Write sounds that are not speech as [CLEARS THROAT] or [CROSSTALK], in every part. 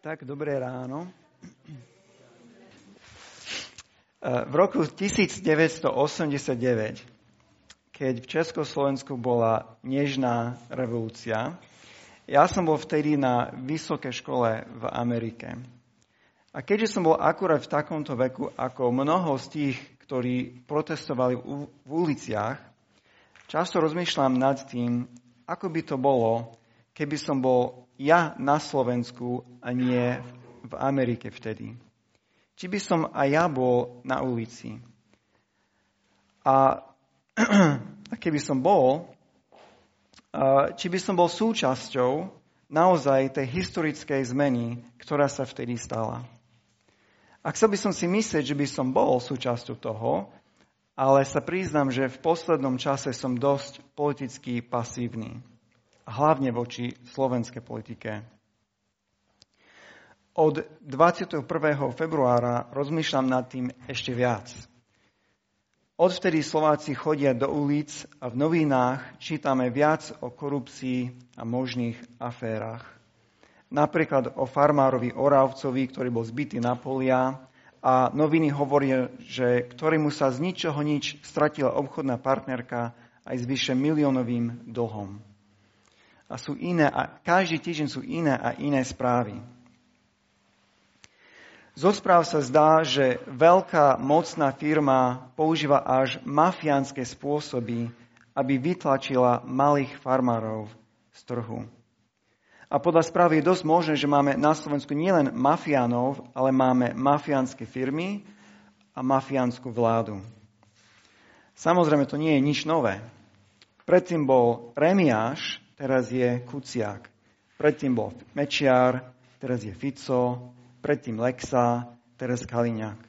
Tak, dobré ráno. V roku 1989, keď v Československu bola nežná revolúcia, ja som bol vtedy na vysokej škole v Amerike. A keďže som bol akurát v takomto veku ako mnoho z tých, ktorí protestovali v uliciach, často rozmýšľam nad tým, ako by to bolo, keby som bol ja na Slovensku a nie v Amerike vtedy. Či by som aj ja bol na ulici. A, [CLEARS THROAT] a keby som bol, či by som bol súčasťou naozaj tej historickej zmeny, ktorá sa vtedy stala. A chcel by som si myslieť, že by som bol súčasťou toho, ale sa priznám, že v poslednom čase som dosť politicky pasívny. Hlavne voči slovenskej politike. Od 21. februára rozmýšľam nad tým ešte viac. Odvtedy Slováci chodia do ulic a v novinách čítame viac o korupcii a možných aférach napríklad o farmárovi Oravcovi, ktorý bol zbytý na polia a noviny hovoria, že ktorému sa z ničoho nič stratila obchodná partnerka aj s vyše miliónovým dlhom. A sú iné, a každý týždeň sú iné a iné správy. Zo správ sa zdá, že veľká mocná firma používa až mafiánske spôsoby, aby vytlačila malých farmárov z trhu. A podľa správy je dosť možné, že máme na Slovensku nielen mafiánov, ale máme mafiánske firmy a mafiánsku vládu. Samozrejme, to nie je nič nové. Predtým bol Remiáš, teraz je Kuciak. Predtým bol Mečiar, teraz je Fico. Predtým Lexa, teraz Kaliňák.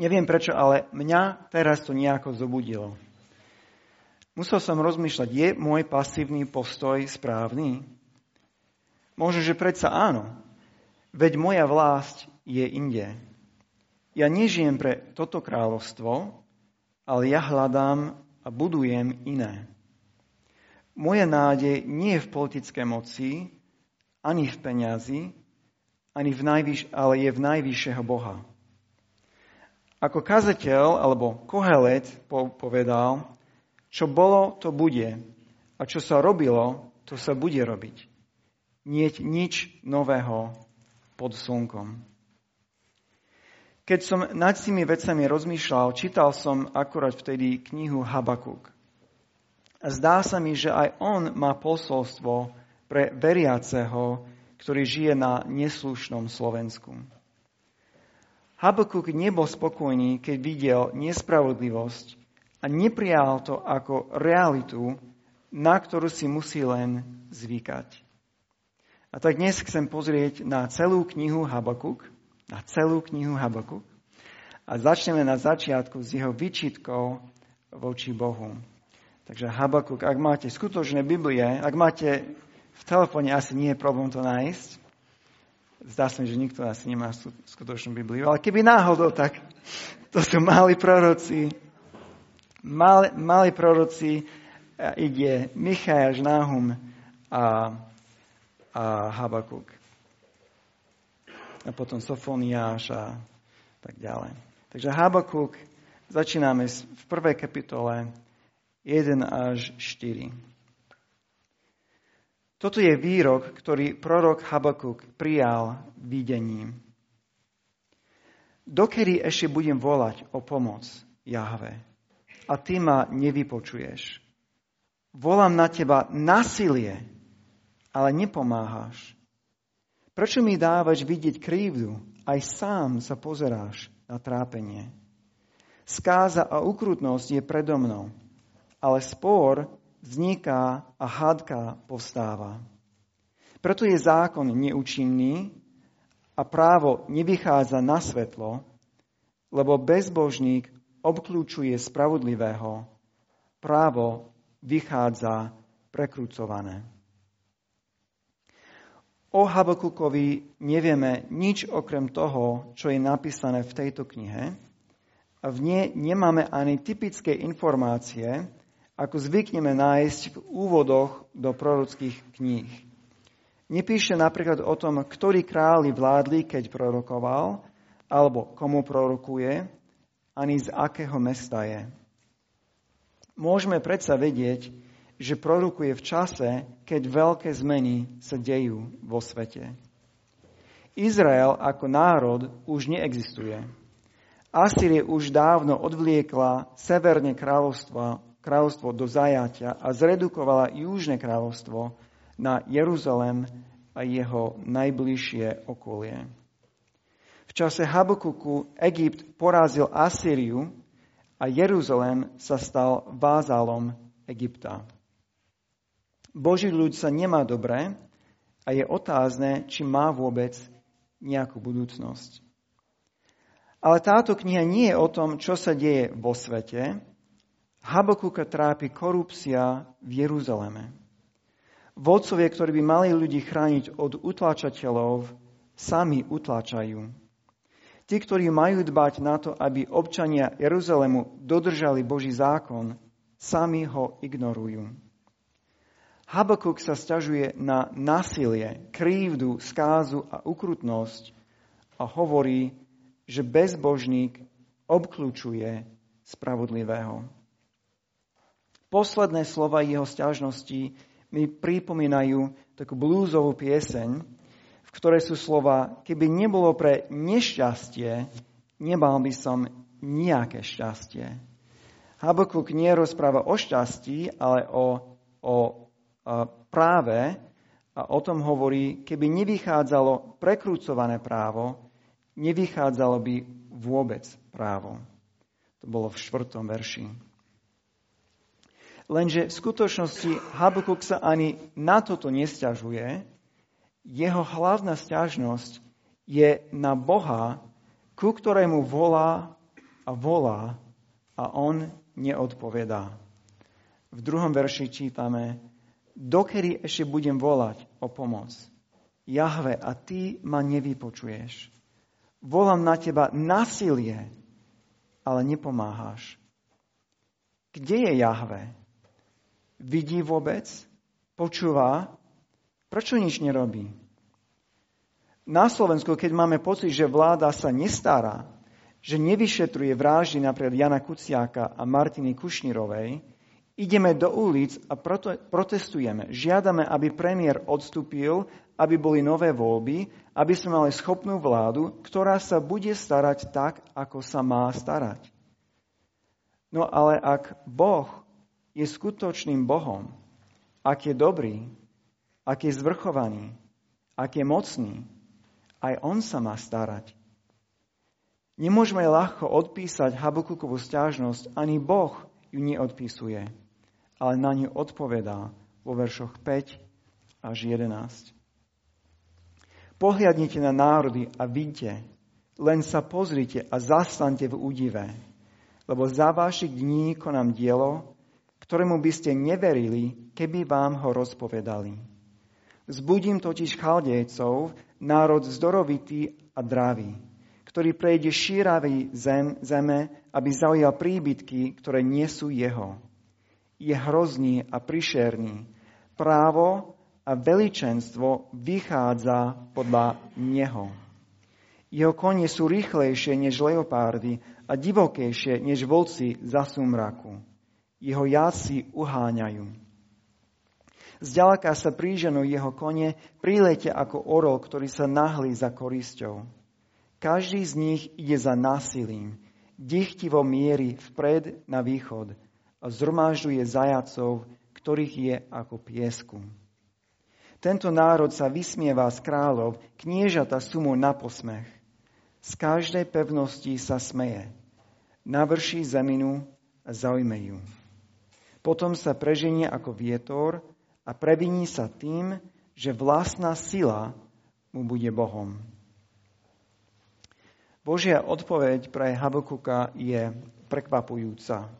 Neviem prečo, ale mňa teraz to nejako zobudilo. Musel som rozmýšľať, je môj pasívny postoj správny? Možno, že predsa áno. Veď moja vlast je inde. Ja nežijem pre toto kráľovstvo, ale ja hľadám a budujem iné. Moja nádej nie je v politické moci, ani v peniazi, ani v najvyš, ale je v najvyššieho Boha. Ako kazateľ alebo kohelet povedal, čo bolo, to bude. A čo sa robilo, to sa bude robiť nieť nič nového pod slnkom. Keď som nad tými vecami rozmýšľal, čítal som akurát vtedy knihu Habakuk. Zdá sa mi, že aj on má posolstvo pre veriaceho, ktorý žije na neslušnom Slovensku. Habakuk nebol spokojný, keď videl nespravodlivosť a neprijal to ako realitu, na ktorú si musí len zvykať. A tak dnes chcem pozrieť na celú knihu Habakuk, na celú knihu Habakuk a začneme na začiatku s jeho vyčitkou voči Bohu. Takže Habakuk, ak máte skutočné Biblie, ak máte v telefóne, asi nie je problém to nájsť. Zdá sa mi, že nikto asi nemá skutočnú Bibliu, ale keby náhodou, tak to sú malí proroci. Mali, malí proroci ide Michajáš, Náhum a a Habakuk. A potom Sofoniáš a tak ďalej. Takže Habakuk začíname v prvej kapitole 1 až 4. Toto je výrok, ktorý prorok Habakuk prijal videním. Dokedy ešte budem volať o pomoc, Jahve, a ty ma nevypočuješ. Volám na teba nasilie, ale nepomáhaš. Prečo mi dávaš vidieť krívdu? Aj sám sa pozeráš na trápenie. Skáza a ukrutnosť je predo mnou, ale spor vzniká a hádka povstáva. Preto je zákon neúčinný a právo nevychádza na svetlo, lebo bezbožník obklúčuje spravodlivého, právo vychádza prekrúcované. O Habakukovi nevieme nič okrem toho, čo je napísané v tejto knihe. A v nej nemáme ani typické informácie, ako zvykneme nájsť v úvodoch do prorockých kníh. Nepíše napríklad o tom, ktorí králi vládli, keď prorokoval, alebo komu prorokuje, ani z akého mesta je. Môžeme predsa vedieť, že prorokuje v čase, keď veľké zmeny sa dejú vo svete. Izrael ako národ už neexistuje. Asýrie už dávno odvliekla severne kráľovstvo, kráľovstvo do zajatia a zredukovala južné kráľovstvo na Jeruzalem a jeho najbližšie okolie. V čase Habakuku Egypt porazil Asýriu a Jeruzalem sa stal vázalom Egypta. Boží ľud sa nemá dobre a je otázne, či má vôbec nejakú budúcnosť. Ale táto kniha nie je o tom, čo sa deje vo svete. Habakuka trápi korupcia v Jeruzaleme. Vodcovia, ktorí by mali ľudí chrániť od utláčateľov, sami utláčajú. Tí, ktorí majú dbať na to, aby občania Jeruzalému dodržali Boží zákon, sami ho ignorujú. Habakuk sa stiažuje na násilie, krívdu, skázu a ukrutnosť a hovorí, že bezbožník obklúčuje spravodlivého. Posledné slova jeho stiažnosti mi pripomínajú takú blúzovú pieseň, v ktorej sú slova, keby nebolo pre nešťastie, nemal by som nejaké šťastie. Habakuk nie rozpráva o šťastí, ale o, o práve a o tom hovorí, keby nevychádzalo prekrúcované právo, nevychádzalo by vôbec právo. To bolo v štvrtom verši. Lenže v skutočnosti Habakuk sa ani na toto nestiažuje. Jeho hlavná stiažnosť je na Boha, ku ktorému volá a volá a on neodpovedá. V druhom verši čítame, dokedy ešte budem volať o pomoc. Jahve, a ty ma nevypočuješ. Volám na teba nasilie, ale nepomáhaš. Kde je Jahve? Vidí vôbec? Počúva? Prečo nič nerobí? Na Slovensku, keď máme pocit, že vláda sa nestará, že nevyšetruje vraždy napríklad Jana Kuciáka a Martiny Kušnirovej, ideme do ulic a protestujeme. Žiadame, aby premiér odstúpil aby boli nové voľby, aby sme mali schopnú vládu, ktorá sa bude starať tak, ako sa má starať. No ale ak Boh je skutočným Bohom, ak je dobrý, ak je zvrchovaný, ak je mocný, aj On sa má starať. Nemôžeme ľahko odpísať Habakukovú stiažnosť, ani Boh ju neodpisuje, ale na ňu odpovedá vo veršoch 5 až 11. Pohľadnite na národy a vidíte, len sa pozrite a zastaňte v údive, lebo za vašich dní konám dielo, ktorému by ste neverili, keby vám ho rozpovedali. Zbudím totiž chaldejcov, národ zdorovitý a dravý, ktorý prejde šíravý zem, zeme, aby zaujal príbytky, ktoré nie sú jeho. Je hrozný a prišerný. Právo a veličenstvo vychádza podľa neho. Jeho kone sú rýchlejšie než leopárdy a divokejšie než volci za sumraku. Jeho jazdci uháňajú. Zďaleka sa príženú jeho kone, prilete ako orol, ktorý sa nahlí za korisťou. Každý z nich ide za násilím, dychtivo miery vpred na východ a zhromažďuje zajacov, ktorých je ako piesku. Tento národ sa vysmieva z kráľov, kniežata sú mu na posmech. Z každej pevnosti sa smeje. Navrší zeminu a zaujme ju. Potom sa preženie ako vietor a previní sa tým, že vlastná sila mu bude Bohom. Božia odpoveď pre Habakuka je prekvapujúca.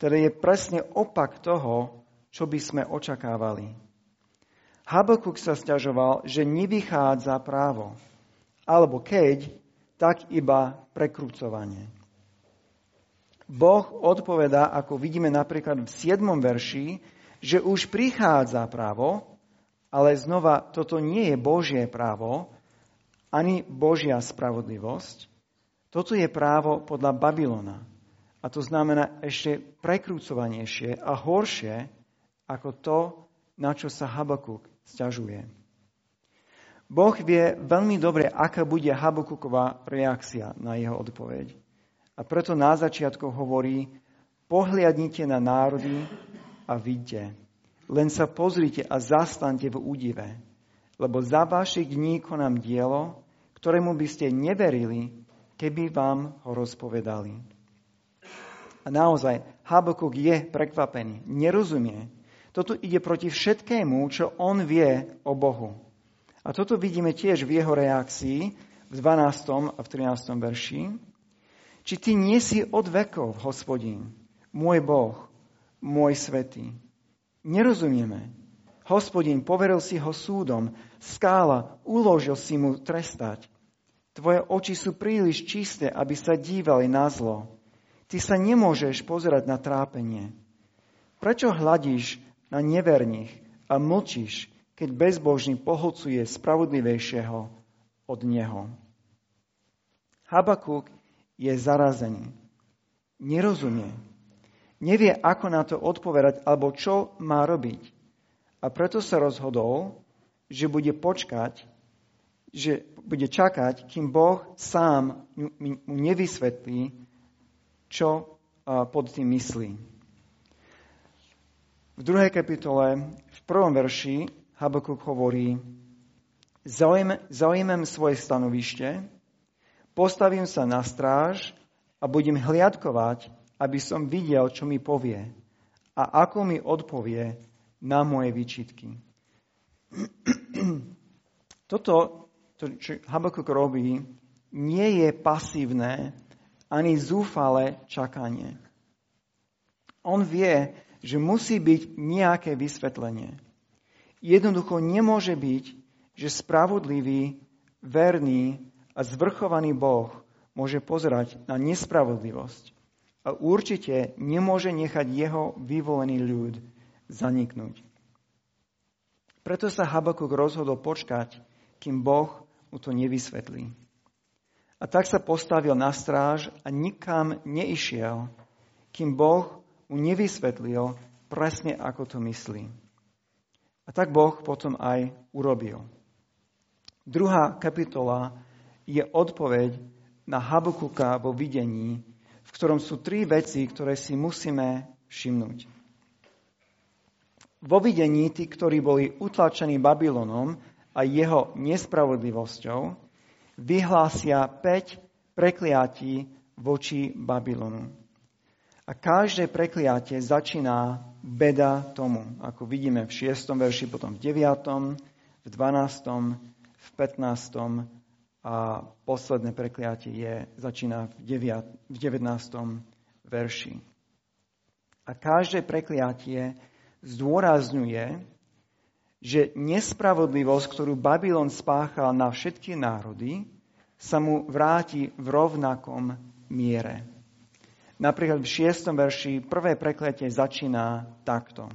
Teda je presne opak toho, čo by sme očakávali. Habakuk sa stiažoval, že nevychádza právo. Alebo keď, tak iba prekrúcovanie. Boh odpovedá, ako vidíme napríklad v 7. verši, že už prichádza právo, Ale znova, toto nie je Božie právo, ani Božia spravodlivosť. Toto je právo podľa Babylona. A to znamená ešte prekrúcovanejšie a horšie ako to, na čo sa Habakuk sťažuje. Boh vie veľmi dobre, aká bude Habakuková reakcia na jeho odpoveď. A preto na začiatku hovorí, pohliadnite na národy a vidte. Len sa pozrite a zastante v údive, lebo za vašich dní konám dielo, ktorému by ste neverili, keby vám ho rozpovedali. A naozaj, Habakuk je prekvapený, nerozumie. Toto ide proti všetkému, čo on vie o Bohu. A toto vidíme tiež v jeho reakcii v 12. a v 13. verši. Či ty nie si od vekov, hospodín, môj Boh, môj svetý, Nerozumieme. Hospodin, poveril si ho súdom, skála, uložil si mu trestať. Tvoje oči sú príliš čisté, aby sa dívali na zlo. Ty sa nemôžeš pozerať na trápenie. Prečo hľadíš na neverných a mlčíš, keď bezbožný pohlcuje spravodlivejšieho od neho? Habakuk je zarazený. Nerozumie nevie, ako na to odpovedať alebo čo má robiť. A preto sa rozhodol, že bude počkať, že bude čakať, kým Boh sám mu nevysvetlí, čo pod tým myslí. V druhej kapitole, v prvom verši, Habakuk hovorí, zaujímam svoje stanovište, postavím sa na stráž a budem hliadkovať, aby som videl, čo mi povie a ako mi odpovie na moje výčitky. [CLEARS THROAT] Toto, to, čo Habakuk robí, nie je pasívne ani zúfale čakanie. On vie, že musí byť nejaké vysvetlenie. Jednoducho nemôže byť, že spravodlivý, verný a zvrchovaný Boh môže pozerať na nespravodlivosť a určite nemôže nechať jeho vyvolený ľud zaniknúť. Preto sa Habakuk rozhodol počkať, kým Boh mu to nevysvetlí. A tak sa postavil na stráž a nikam neišiel, kým Boh mu nevysvetlil presne, ako to myslí. A tak Boh potom aj urobil. Druhá kapitola je odpoveď na Habakuka vo videní, v ktorom sú tri veci, ktoré si musíme všimnúť. Vo videní tí, ktorí boli utlačení Babylonom a jeho nespravodlivosťou, vyhlásia 5 prekliatí voči Babylonu. A každé prekliatie začína beda tomu, ako vidíme v 6. verši, potom v 9., v 12., v 15. A posledné prekliatie je, začína v, 9, v 19. verši. A každé prekliatie zdôrazňuje, že nespravodlivosť, ktorú Babylon spáchal na všetky národy, sa mu vráti v rovnakom miere. Napríklad v 6. verši prvé prekletie začína takto.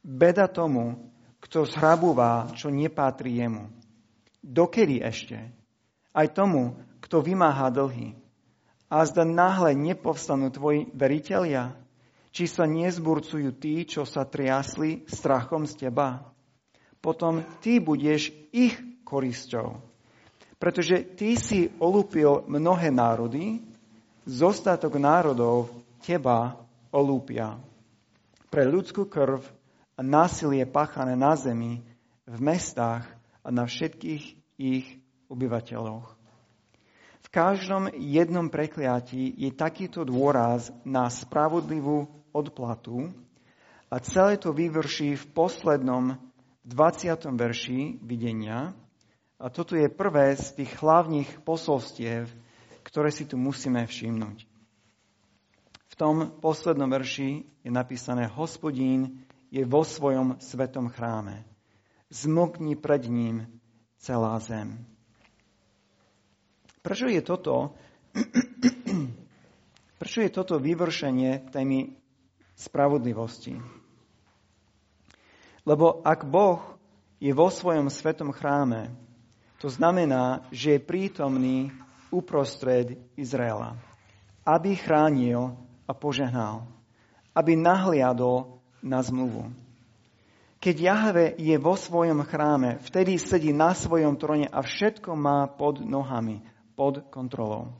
Beda tomu, kto zhrabúva, čo nepatrí jemu. Dokedy ešte? Aj tomu, kto vymáha dlhy. A zda náhle nepovstanú tvoji veriteľia, či sa nezburcujú tí, čo sa triasli strachom z teba. Potom ty budeš ich korisťou. Pretože ty si olúpil mnohé národy, zostatok národov teba olúpia. Pre ľudskú krv a násilie páchané na zemi, v mestách a na všetkých ich obyvateľoch. V každom jednom prekliatí je takýto dôraz na spravodlivú odplatu a celé to vyvrší v poslednom 20. verši videnia. A toto je prvé z tých hlavných posolstiev, ktoré si tu musíme všimnúť. V tom poslednom verši je napísané Hospodín je vo svojom svetom chráme. Zmokni pred ním celá zem. Prečo je toto, [CLEARS THROAT] prečo je toto vyvršenie témy spravodlivosti? Lebo ak Boh je vo svojom svetom chráme. To znamená, že je prítomný uprostred Izraela, aby chránil a požehnal, aby nahliadol na zmluvu. Keď Jahve je vo svojom chráme, vtedy sedí na svojom trone a všetko má pod nohami, pod kontrolou.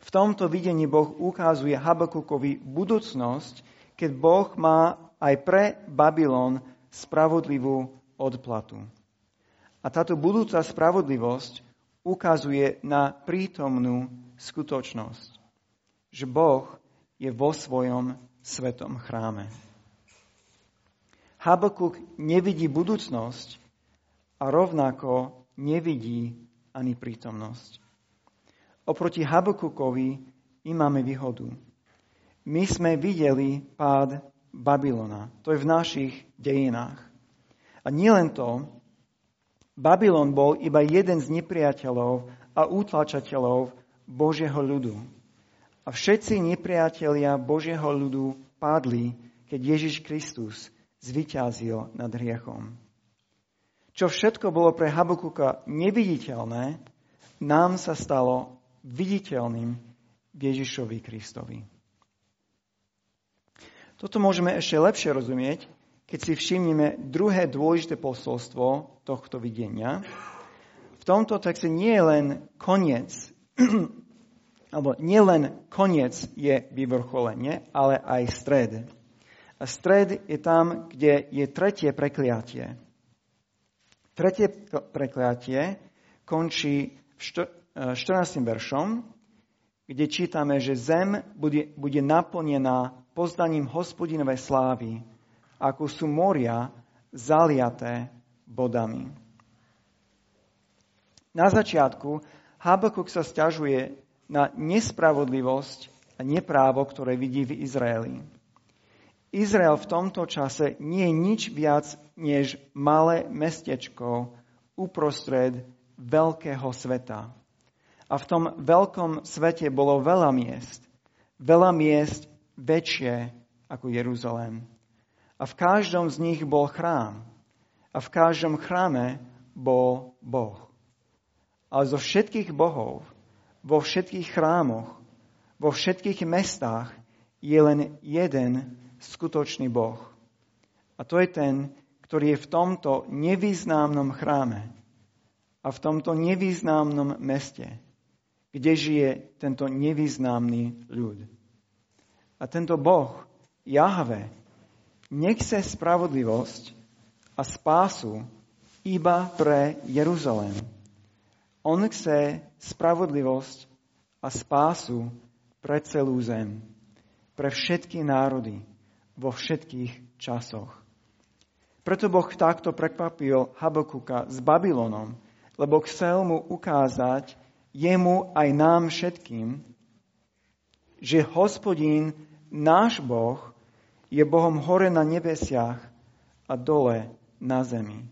V tomto videní Boh ukazuje Habakukovi budúcnosť, keď Boh má aj pre Babylon spravodlivú odplatu. A táto budúca spravodlivosť ukazuje na prítomnú skutočnosť, že Boh je vo svojom svetom chráme. Habakuk nevidí budúcnosť a rovnako nevidí ani prítomnosť. Oproti Habakukovi my máme výhodu. My sme videli pád Babylona. To je v našich dejinách. A nielen to, Babylon bol iba jeden z nepriateľov a útlačateľov Božieho ľudu. A všetci nepriatelia Božieho ľudu padli, keď Ježiš Kristus zvyťazil nad hriechom. Čo všetko bolo pre Habakuka neviditeľné, nám sa stalo viditeľným Ježišovi Kristovi. Toto môžeme ešte lepšie rozumieť, keď si všimneme druhé dôležité posolstvo tohto videnia. V tomto texte nie je len koniec, [CLEARS THROAT] alebo nie len koniec je vyvrcholenie, ale aj stred. A stred je tam, kde je tretie prekliatie. Tretie prekliatie končí v 14. veršom, kde čítame, že zem bude, bude naplnená poznaním hospodinovej slávy, ako sú moria zaliaté bodami. Na začiatku Habakuk sa stiažuje na nespravodlivosť a neprávo, ktoré vidí v Izraeli. Izrael v tomto čase nie je nič viac než malé mestečko uprostred veľkého sveta. A v tom veľkom svete bolo veľa miest. Veľa miest väčšie ako Jeruzalém. A v každom z nich bol chrám. A v každom chráme bol Boh. Ale zo všetkých bohov, vo všetkých chrámoch, vo všetkých mestách je len jeden skutočný Boh. A to je ten, ktorý je v tomto nevýznamnom chráme a v tomto nevýznamnom meste kde žije tento nevýznamný ľud. A tento Boh, Jahve, nechce spravodlivosť a spásu iba pre Jeruzalém. On chce spravodlivosť a spásu pre celú zem, pre všetky národy, vo všetkých časoch. Preto Boh takto prekvapil Habakuka s Babylonom, lebo chcel mu ukázať, jemu aj nám všetkým, že hospodín, náš Boh, je Bohom hore na nebesiach a dole na zemi.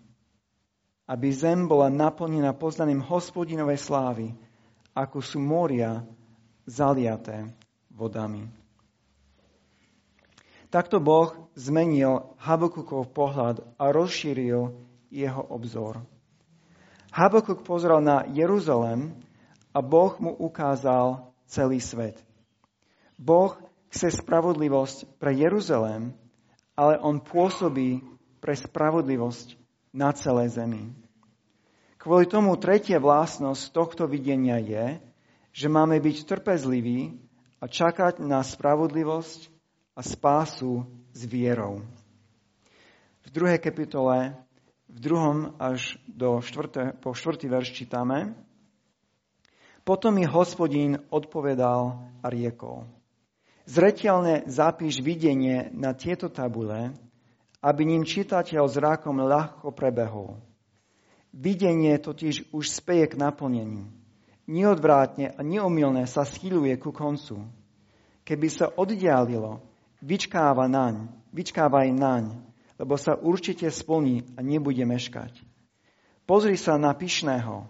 Aby zem bola naplnená poznaním hospodinovej slávy, ako sú moria zaliaté vodami. Takto Boh zmenil Habakukov pohľad a rozšíril jeho obzor. Habakuk pozrel na Jeruzalem a Boh mu ukázal celý svet. Boh chce spravodlivosť pre Jeruzalém, ale on pôsobí pre spravodlivosť na celé zemi. Kvôli tomu tretia vlastnosť tohto videnia je, že máme byť trpezliví a čakať na spravodlivosť a spásu s vierou. V druhej kapitole, v druhom až do štvrté, po štvrtý verš čítame, potom mi hospodín odpovedal a riekol. Zretelne zapíš videnie na tieto tabule, aby ním čitateľ zrákom ľahko prebehol. Videnie totiž už speje k naplneniu. Neodvrátne a neomilné sa schyluje ku koncu. Keby sa oddialilo, vyčkáva naň, vyčkávaj naň, lebo sa určite splní a nebude meškať. Pozri sa na pyšného,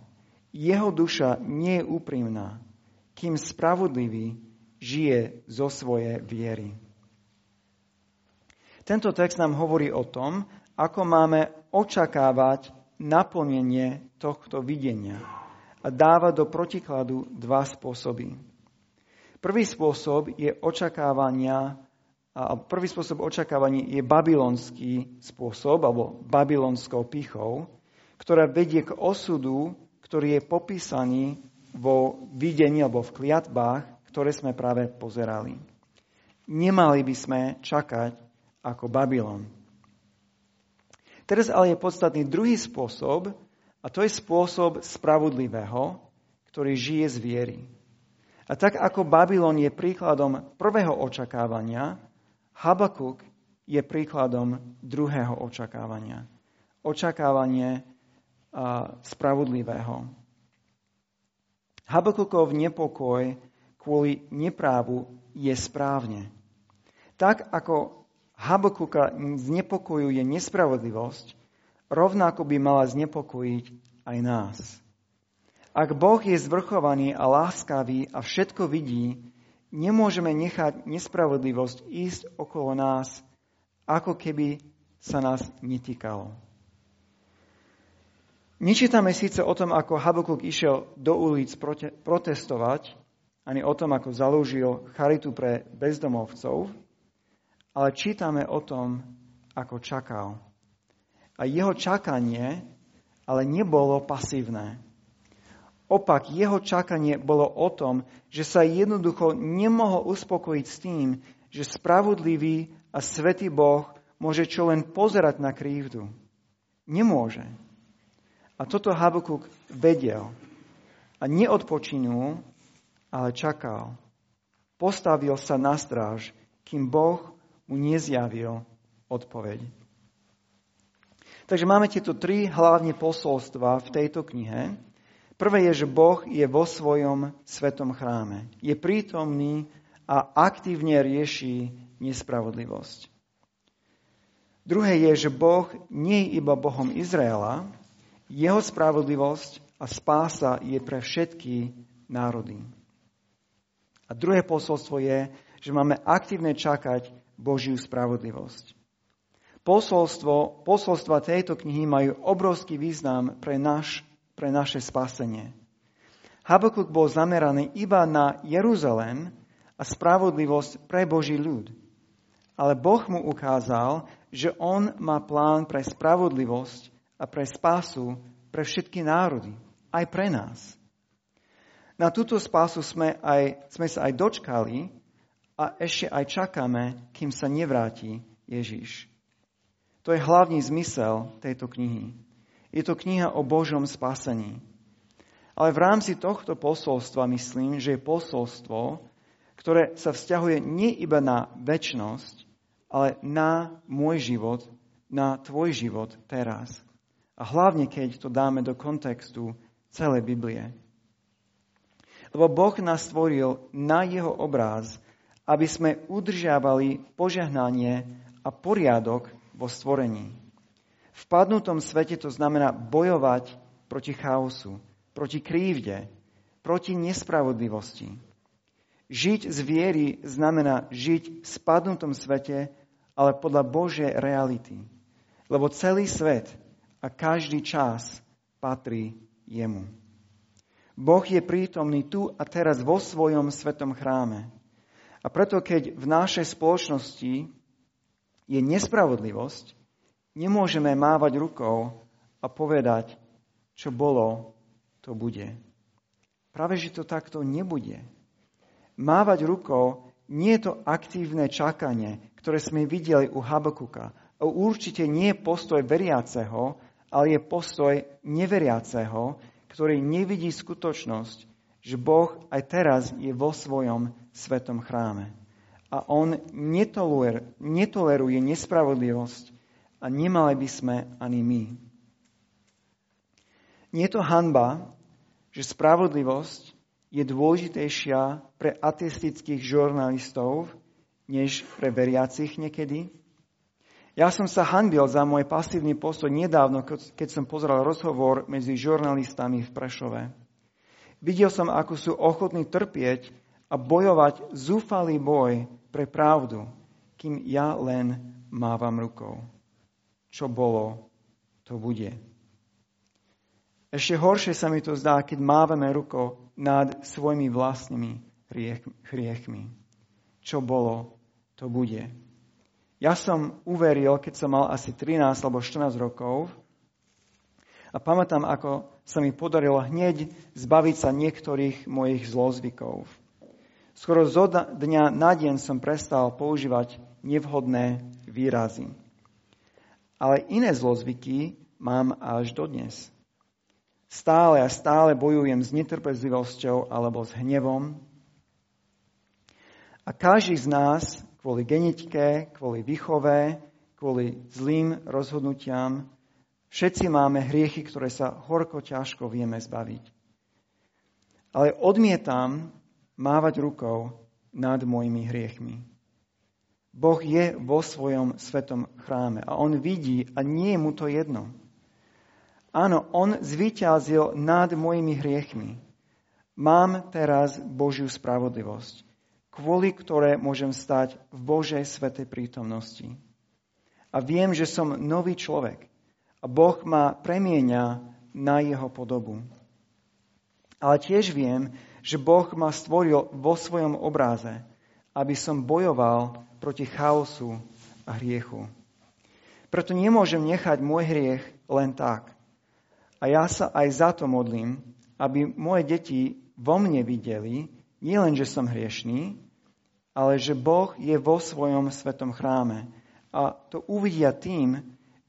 jeho duša nie je úprimná, kým spravodlivý žije zo svojej viery. Tento text nám hovorí o tom, ako máme očakávať naplnenie tohto videnia a dáva do protikladu dva spôsoby. Prvý spôsob je očakávania a prvý spôsob očakávania je babylonský spôsob, alebo babylonskou pichou, ktorá vedie k osudu, ktorý je popísaný vo videní alebo v kliatbách, ktoré sme práve pozerali. Nemali by sme čakať ako Babylon. Teraz ale je podstatný druhý spôsob, a to je spôsob spravodlivého, ktorý žije z viery. A tak ako Babylon je príkladom prvého očakávania, Habakuk je príkladom druhého očakávania. Očakávanie spravodlivého. Habakukov nepokoj kvôli neprávu je správne. Tak ako Habakuka znepokojuje nespravodlivosť, rovnako by mala znepokojiť aj nás. Ak Boh je zvrchovaný a láskavý a všetko vidí, nemôžeme nechať nespravodlivosť ísť okolo nás, ako keby sa nás netýkalo. Nečítame síce o tom, ako Habakuk išiel do ulic protestovať, ani o tom, ako založil charitu pre bezdomovcov, ale čítame o tom, ako čakal. A jeho čakanie ale nebolo pasívne. Opak, jeho čakanie bolo o tom, že sa jednoducho nemohol uspokojiť s tým, že spravodlivý a svetý Boh môže čo len pozerať na krívdu. Nemôže. A toto Habakuk vedel. A neodpočinul, ale čakal. Postavil sa na stráž, kým Boh mu nezjavil odpoveď. Takže máme tieto tri hlavne posolstva v tejto knihe. Prvé je, že Boh je vo svojom svetom chráme. Je prítomný a aktívne rieši nespravodlivosť. Druhé je, že Boh nie je iba Bohom Izraela, jeho spravodlivosť a spása je pre všetky národy. A druhé posolstvo je, že máme aktívne čakať Božiu spravodlivosť. Posolstvo, posolstva tejto knihy majú obrovský význam pre náš pre naše spasenie. Habakuk bol zameraný iba na Jeruzalém a spravodlivosť pre Boží ľud. Ale Boh mu ukázal, že on má plán pre spravodlivosť a pre spásu pre všetky národy, aj pre nás. Na túto spásu sme, aj, sme sa aj dočkali a ešte aj čakáme, kým sa nevráti Ježiš. To je hlavný zmysel tejto knihy. Je to kniha o Božom spasení. Ale v rámci tohto posolstva myslím, že je posolstvo, ktoré sa vzťahuje nie iba na väčnosť, ale na môj život, na tvoj život teraz. A hlavne, keď to dáme do kontextu celej Biblie. Lebo Boh nás stvoril na jeho obráz, aby sme udržiavali požehnanie a poriadok vo stvorení. V padnutom svete to znamená bojovať proti chaosu, proti krívde, proti nespravodlivosti. Žiť z viery znamená žiť v spadnutom svete, ale podľa Božej reality. Lebo celý svet a každý čas patrí jemu. Boh je prítomný tu a teraz vo svojom svetom chráme. A preto, keď v našej spoločnosti je nespravodlivosť, Nemôžeme mávať rukou a povedať, čo bolo, to bude. Práve, že to takto nebude. Mávať rukou nie je to aktívne čakanie, ktoré sme videli u Habakuka. Určite nie je postoj veriaceho, ale je postoj neveriaceho, ktorý nevidí skutočnosť, že Boh aj teraz je vo svojom svetom chráme. A on netoleruje nespravodlivosť a nemali by sme ani my. Nie je to hanba, že spravodlivosť je dôležitejšia pre ateistických žurnalistov, než pre veriacich niekedy? Ja som sa hanbil za môj pasívny postoj nedávno, keď som pozeral rozhovor medzi žurnalistami v Prešove. Videl som, ako sú ochotní trpieť a bojovať zúfalý boj pre pravdu, kým ja len mávam rukou. Čo bolo, to bude. Ešte horšie sa mi to zdá, keď mávame ruko nad svojimi vlastnými hriechmi. Čo bolo, to bude. Ja som uveril, keď som mal asi 13 alebo 14 rokov a pamätám, ako sa mi podarilo hneď zbaviť sa niektorých mojich zlozvykov. Skoro zo dňa na deň som prestal používať nevhodné výrazy. Ale iné zlozvyky mám až dodnes. Stále a stále bojujem s netrpezlivosťou alebo s hnevom. A každý z nás kvôli genetike, kvôli výchove, kvôli zlým rozhodnutiam, všetci máme hriechy, ktoré sa horko ťažko vieme zbaviť. Ale odmietam mávať rukou nad mojimi hriechmi. Boh je vo svojom svetom chráme a on vidí a nie je mu to jedno. Áno, on zvyťazil nad mojimi hriechmi. Mám teraz Božiu spravodlivosť, kvôli ktoré môžem stať v Božej svetej prítomnosti. A viem, že som nový človek a Boh ma premieňa na jeho podobu. Ale tiež viem, že Boh ma stvoril vo svojom obráze, aby som bojoval proti chaosu a hriechu. Preto nemôžem nechať môj hriech len tak. A ja sa aj za to modlím, aby moje deti vo mne videli, nielen, že som hriešný, ale že Boh je vo svojom svetom chráme. A to uvidia tým,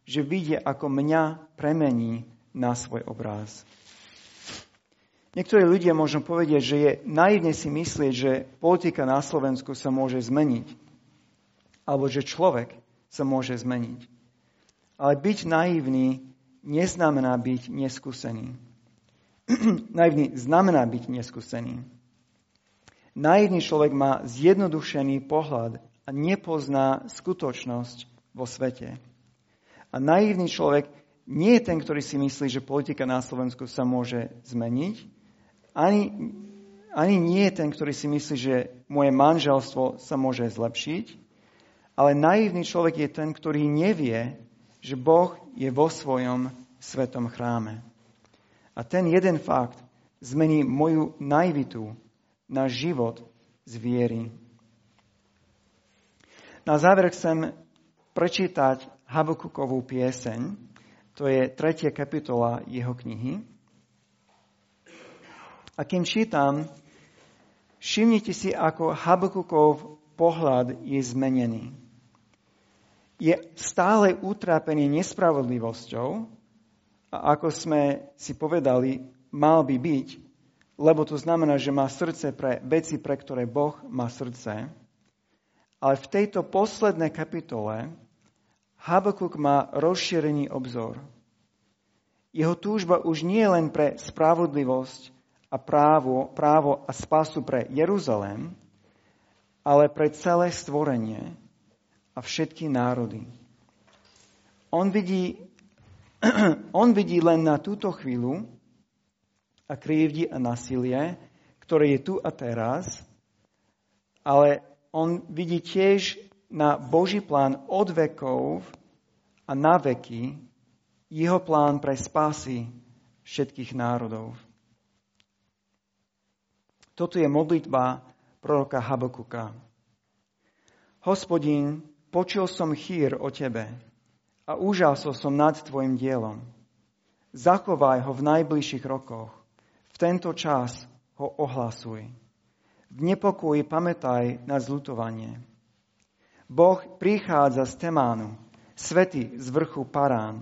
že vidia, ako mňa premení na svoj obráz. Niektorí ľudia môžu povedať, že je naivne si myslieť, že politika na Slovensku sa môže zmeniť. Alebo že človek sa môže zmeniť. Ale byť naivný neznamená byť neskúsený. [CLEARS THROAT] Naivný znamená byť neskúsený. Naivný človek má zjednodušený pohľad a nepozná skutočnosť vo svete. A naivný človek nie je ten, ktorý si myslí, že politika na Slovensku sa môže zmeniť, ani, ani nie je ten, ktorý si myslí, že moje manželstvo sa môže zlepšiť, ale naivný človek je ten, ktorý nevie, že Boh je vo svojom svetom chráme. A ten jeden fakt zmení moju naivitu na život z viery. Na záver chcem prečítať Habakukovú pieseň, to je tretia kapitola jeho knihy. A kým čítam, všimnite si, ako Habakukov pohľad je zmenený je stále utrápený nespravodlivosťou a ako sme si povedali, mal by byť, lebo to znamená, že má srdce pre veci, pre ktoré Boh má srdce. Ale v tejto poslednej kapitole Habakuk má rozšírený obzor. Jeho túžba už nie je len pre spravodlivosť a právo, právo a spasu pre Jeruzalém, ale pre celé stvorenie, a všetky národy. On vidí, [CLEARS THROAT] on vidí len na túto chvíľu a krivdi a nasilie, ktoré je tu a teraz, ale on vidí tiež na Boží plán od vekov a na veky, jeho plán pre spásy všetkých národov. Toto je modlitba proroka Habakuka. Hospodin, Počul som chýr o tebe a úžasol som nad tvojim dielom. Zachovaj ho v najbližších rokoch. V tento čas ho ohlasuj. V nepokoji pamätaj na zlutovanie. Boh prichádza z Temánu, svety z vrchu Parán,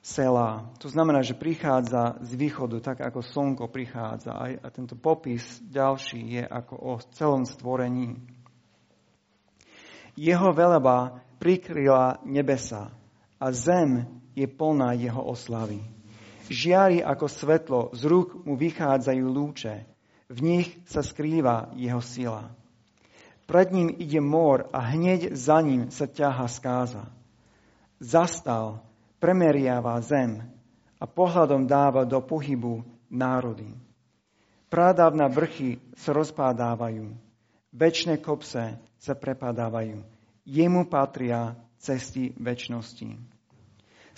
Sela. To znamená, že prichádza z východu, tak ako slnko prichádza. a tento popis ďalší je ako o celom stvorení. Jeho veleba prikryla nebesa a zem je plná jeho oslavy. Žiari ako svetlo, z rúk mu vychádzajú lúče, v nich sa skrýva jeho sila. Pred ním ide mor a hneď za ním sa ťaha skáza. Zastal, premeriava zem a pohľadom dáva do pohybu národy. Prádavna vrchy sa rozpádávajú, Večné kopce sa prepadávajú. Jemu patria cesty väčšnosti.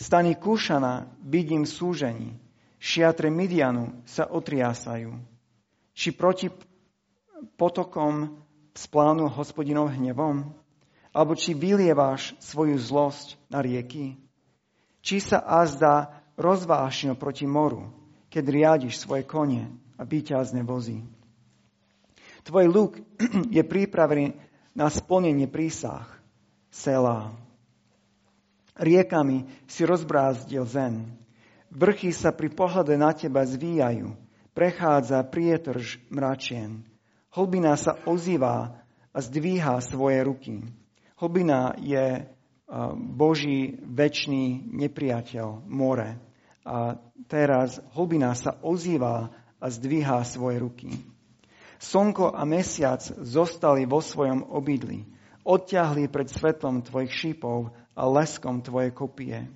Stany Kúšana vidím súžení. Šiatre Midianu sa otriasajú. Či proti potokom splánu hospodinov hnevom? Alebo či vylieváš svoju zlosť na rieky? Či sa azda rozvášňo proti moru, keď riadiš svoje kone a výťazné vozy? Tvoj luk [CLEARS THROAT] je pripravený na splnenie prísah. Selá. Riekami si rozbrázdil zem. Vrchy sa pri pohľade na teba zvíjajú. Prechádza prietrž mračien. Hlbina sa ozýva a zdvíha svoje ruky. Hlbina je Boží väčší nepriateľ, more. A teraz hlbina sa ozýva a zdvíha svoje ruky. Slnko a mesiac zostali vo svojom obydli. Odťahli pred svetlom tvojich šípov a leskom tvoje kopie.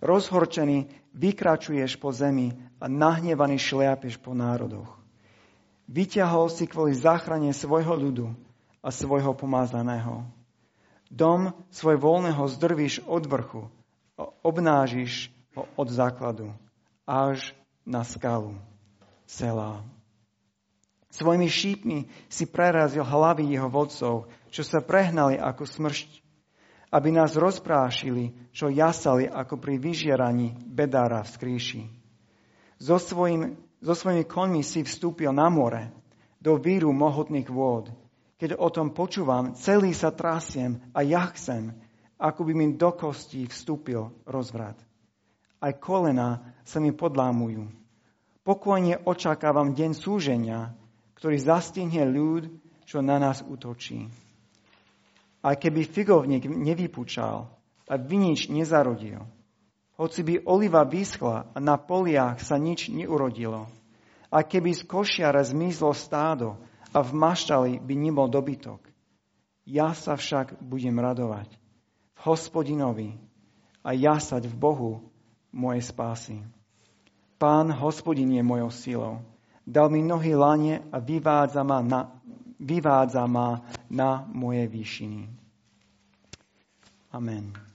Rozhorčený vykračuješ po zemi a nahnevaný šliapeš po národoch. Vyťahol si kvôli záchrane svojho ľudu a svojho pomázaného. Dom svoj voľného zdrvíš od vrchu obnážiš ho od základu až na skalu. Celá. Svojimi šípmi si prerazil hlavy jeho vodcov, čo sa prehnali ako smršť, aby nás rozprášili, čo jasali ako pri vyžieraní bedára v skríši. So svojim so svojimi konmi si vstúpil na more, do víru mohutných vôd. Keď o tom počúvam, celý sa trasiem a ja chcem, ako by mi do kostí vstúpil rozvrat. Aj kolena sa mi podlámujú. Pokojne očakávam deň súženia, ktorý zastihne ľud, čo na nás útočí. Aj keby figovník nevypúčal a vinič nezarodil, hoci by oliva vyschla a na poliach sa nič neurodilo. A keby z košiara zmizlo stádo a v maštali by nebol dobytok. Ja sa však budem radovať v hospodinovi a jasať v Bohu mojej spásy. Pán hospodin je mojou silou. Dal mi nohy lane a vyvádza ma na, vyvádza ma na moje výšiny. Amen.